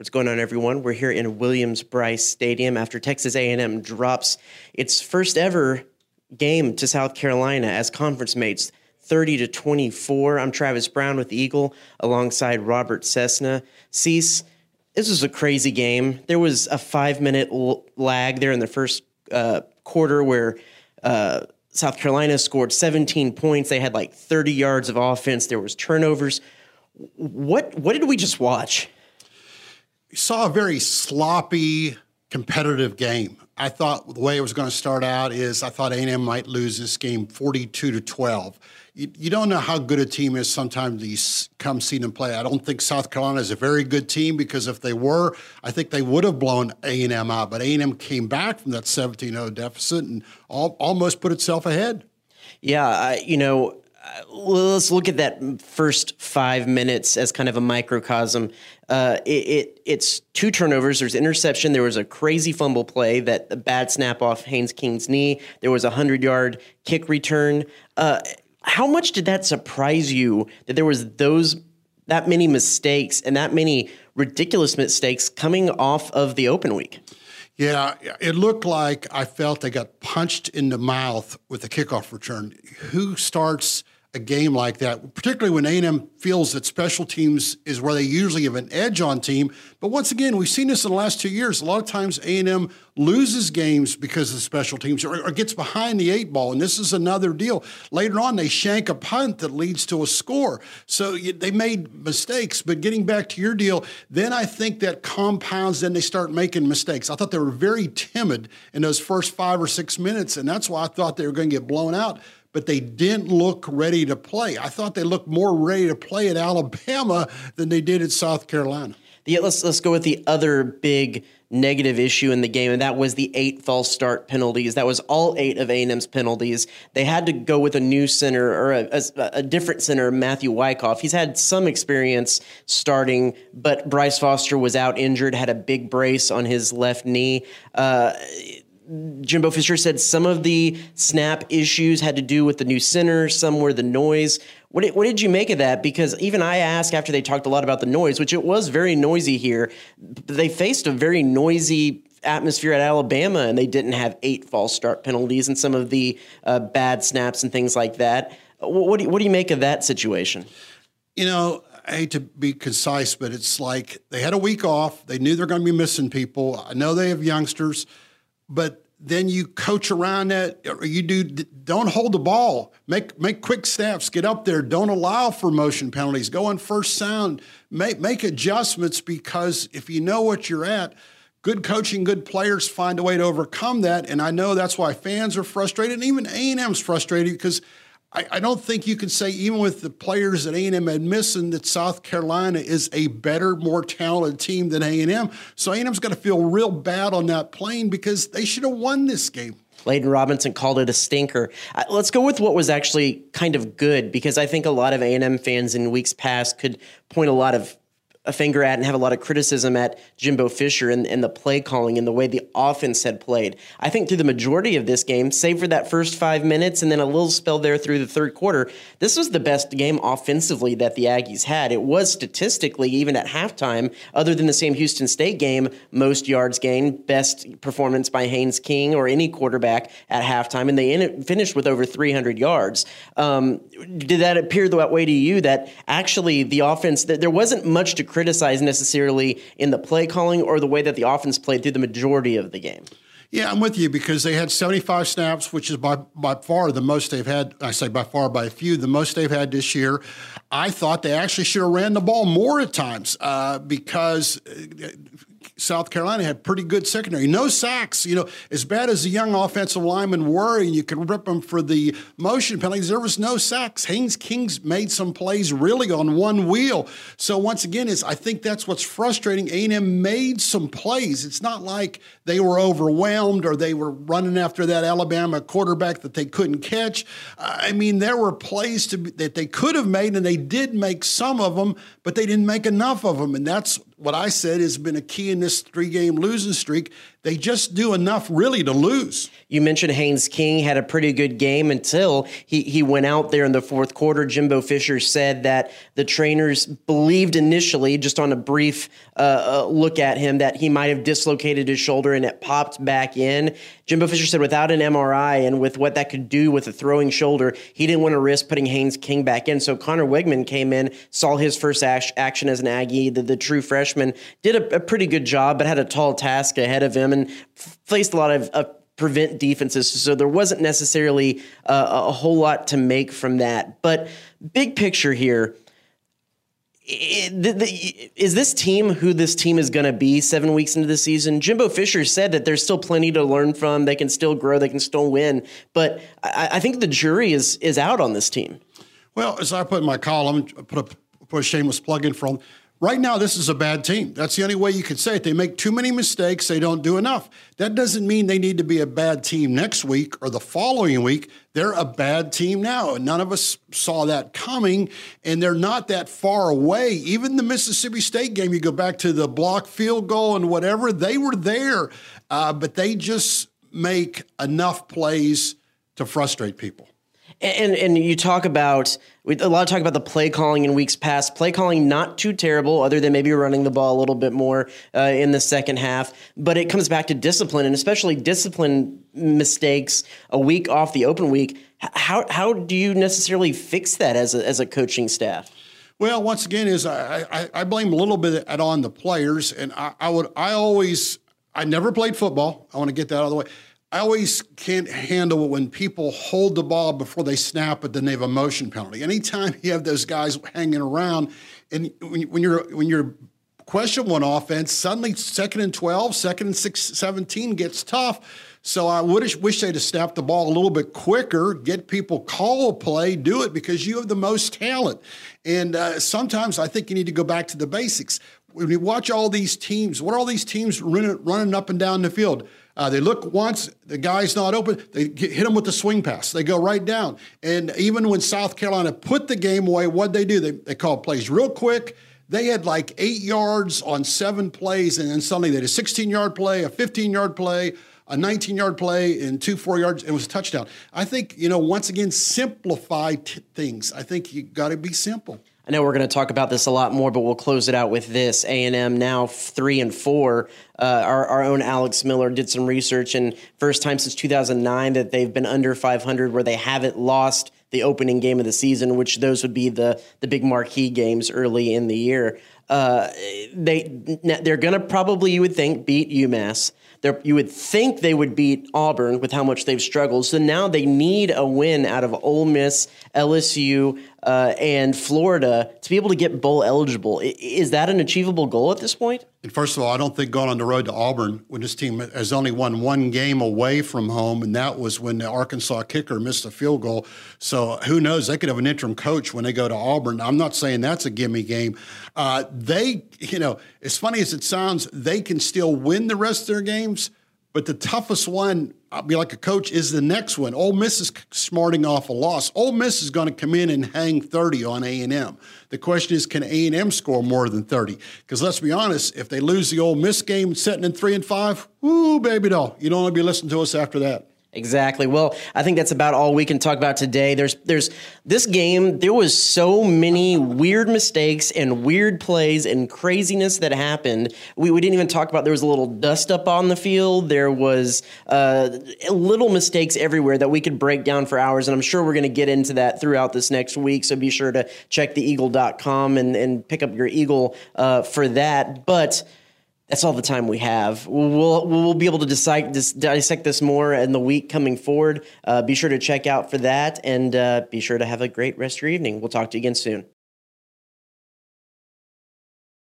What's going on, everyone? We're here in Williams-Brice Stadium after Texas A&M drops its first ever game to South Carolina as conference mates, 30 to 24. I'm Travis Brown with Eagle alongside Robert Cessna. Cease, this was a crazy game. There was a five minute l- lag there in the first uh, quarter where uh, South Carolina scored 17 points. They had like 30 yards of offense. There was turnovers. What what did we just watch? Saw a very sloppy, competitive game. I thought the way it was going to start out is I thought A&M might lose this game 42 to 12. You, you don't know how good a team is sometimes you come see them play. I don't think South Carolina is a very good team because if they were, I think they would have blown A&M out. But A&M came back from that 17-0 deficit and all, almost put itself ahead. Yeah, I, you know, uh, let's look at that first five minutes as kind of a microcosm. Uh, it, it, it's two turnovers. There's interception. There was a crazy fumble play that a bad snap off Haynes King's knee. There was a hundred yard kick return. Uh, how much did that surprise you that there was those that many mistakes and that many ridiculous mistakes coming off of the open week? Yeah, it looked like I felt they got punched in the mouth with the kickoff return. Who starts a game like that, particularly when A&M feels that special teams is where they usually have an edge on team. But once again, we've seen this in the last two years. A lot of times A&M loses games because of special teams or, or gets behind the eight ball. And this is another deal. Later on, they shank a punt that leads to a score. So you, they made mistakes. But getting back to your deal, then I think that compounds. Then they start making mistakes. I thought they were very timid in those first five or six minutes. And that's why I thought they were going to get blown out but they didn't look ready to play. I thought they looked more ready to play at Alabama than they did at South Carolina. Yeah, let's let's go with the other big negative issue in the game, and that was the eight false start penalties. That was all eight of A&M's penalties. They had to go with a new center or a, a, a different center, Matthew Wykoff. He's had some experience starting, but Bryce Foster was out injured, had a big brace on his left knee. Uh, Jimbo Fisher said some of the snap issues had to do with the new center, some were the noise. What did, what did you make of that? Because even I asked after they talked a lot about the noise, which it was very noisy here. They faced a very noisy atmosphere at Alabama, and they didn't have eight false start penalties and some of the uh, bad snaps and things like that. What do, you, what do you make of that situation? You know, I hate to be concise, but it's like they had a week off. They knew they're going to be missing people. I know they have youngsters but then you coach around that or you do don't hold the ball. Make make quick snaps get up there. Don't allow for motion penalties. Go on first sound. Make make adjustments because if you know what you're at good coaching good players find a way to overcome that. And i know that's why fans are frustrated. And even a&m's frustrated because I, I, don't think you can say, even with the players that A&M had missing, that South Carolina is a better, more talented team than A&M. So A&M's got to feel real bad on that plane because they should have won this game. Layden Robinson called it a stinker. Uh, let's go with what was actually kind of good because I think a lot of A&M fans in weeks past could point a lot of a finger at and have a lot of criticism at Jimbo Fisher and, and, the play calling and the way the offense had played. I think through the majority of this game, save for that first five minutes and then a little spell there through the third quarter, this was the best game offensively that the Aggies had. It was statistically, even at halftime, other than the Sam Houston State game, most yards gained, best performance by Haynes King or any quarterback at halftime, and they in, finished with over 300 yards. Um, did that appear that way to you that actually the offense, that there wasn't much to criticize necessarily in the play calling or the way that the offense played through the majority of the game. Yeah, I'm with you because they had 75 snaps, which is by, by far the most they've had. I say by far by a few, the most they've had this year. I thought they actually should have ran the ball more at times uh, because uh, South Carolina had pretty good secondary. No sacks. You know, as bad as the young offensive linemen were, and you could rip them for the motion penalties, there was no sacks. Haynes Kings made some plays really on one wheel. So once again, is I think that's what's frustrating. A&M made some plays. It's not like they were overwhelmed or they were running after that Alabama quarterback that they couldn't catch. I mean, there were plays to, that they could have made, and they did make some of them, but they didn't make enough of them. And that's what I said has been a key in this three game losing streak. They just do enough really to lose. You mentioned Haynes King had a pretty good game until he, he went out there in the fourth quarter. Jimbo Fisher said that the trainers believed initially, just on a brief uh, uh, look at him, that he might have dislocated his shoulder and it popped back in. Jimbo Fisher said without an MRI and with what that could do with a throwing shoulder, he didn't want to risk putting Haynes King back in. So Conner Weigman came in, saw his first action as an Aggie, the, the true freshman, did a, a, pretty good job, but had a tall task ahead of him and faced a lot of, of prevent defenses. So there wasn't necessarily uh, a whole lot to make from that. But big picture here. is this team who this team is going to be seven weeks into the season? Jimbo Fisher said that there's still plenty to learn from. They can still grow. They can still win. But I, I think the jury is is out on this team. Well, as I put in my column, put a put a shameless plug in from Right now, this is a bad team. That's the only way you could say it. They make too many mistakes. They don't do enough. That doesn't mean they need to be a bad team next week or the following week. They're a bad team now. And none of us saw that coming. And they're not that far away. Even the Mississippi State game, you go back to the block field goal and whatever, they were there. Uh, but they just make enough plays to frustrate people. And and you talk about a lot of talk about the play calling in weeks past. Play calling not too terrible, other than maybe running the ball a little bit more uh, in the second half. But it comes back to discipline, and especially discipline mistakes a week off the open week. How how do you necessarily fix that as a as a coaching staff? Well, once again, is I, I, I blame a little bit on the players, and I, I would I always I never played football. I want to get that out of the way. I always can't handle it when people hold the ball before they snap it, then they have a motion penalty. Anytime you have those guys hanging around, and when you're when you're question one offense, suddenly second and 12, second and six, 17 gets tough. So I would wish they'd have snapped the ball a little bit quicker, get people call play, do it because you have the most talent. And uh, sometimes I think you need to go back to the basics. When you watch all these teams, what are all these teams running, running up and down the field? Uh, they look once, the guy's not open, they get, hit him with the swing pass. They go right down. And even when South Carolina put the game away, what they do? They, they call plays real quick. They had like eight yards on seven plays, and then suddenly they had a 16 yard play, a 15 yard play, a 19 yard play, and two four yards, it was a touchdown. I think, you know, once again, simplify t- things. I think you got to be simple. I know we're going to talk about this a lot more, but we'll close it out with this. A and M now three and four. Uh, our, our own Alex Miller did some research, and first time since 2009 that they've been under 500, where they haven't lost the opening game of the season, which those would be the the big marquee games early in the year. Uh, they they're going to probably you would think beat UMass. They're, you would think they would beat Auburn with how much they've struggled. So now they need a win out of Ole Miss, LSU, uh, and Florida to be able to get bowl eligible. Is that an achievable goal at this point? And first of all, I don't think going on the road to Auburn when this team has only won one game away from home, and that was when the Arkansas kicker missed a field goal. So who knows? They could have an interim coach when they go to Auburn. I'm not saying that's a gimme game. Uh, they, you know, as funny as it sounds, they can still win the rest of their games but the toughest one, I'll be like a coach, is the next one. Ole Miss is smarting off a loss. Ole Miss is going to come in and hang 30 on A&M. The question is, can A&M score more than 30? Because let's be honest, if they lose the Ole Miss game, setting in three and five, woo, baby doll, you don't want to be listening to us after that. Exactly. Well, I think that's about all we can talk about today. There's there's this game, there was so many weird mistakes and weird plays and craziness that happened. We, we didn't even talk about there was a little dust up on the field. There was uh, little mistakes everywhere that we could break down for hours. And I'm sure we're going to get into that throughout this next week. So be sure to check theeagle.com and, and pick up your Eagle uh, for that. But that's all the time we have. We'll we'll be able to decide, dissect this more in the week coming forward. Uh, be sure to check out for that, and uh, be sure to have a great rest of your evening. We'll talk to you again soon.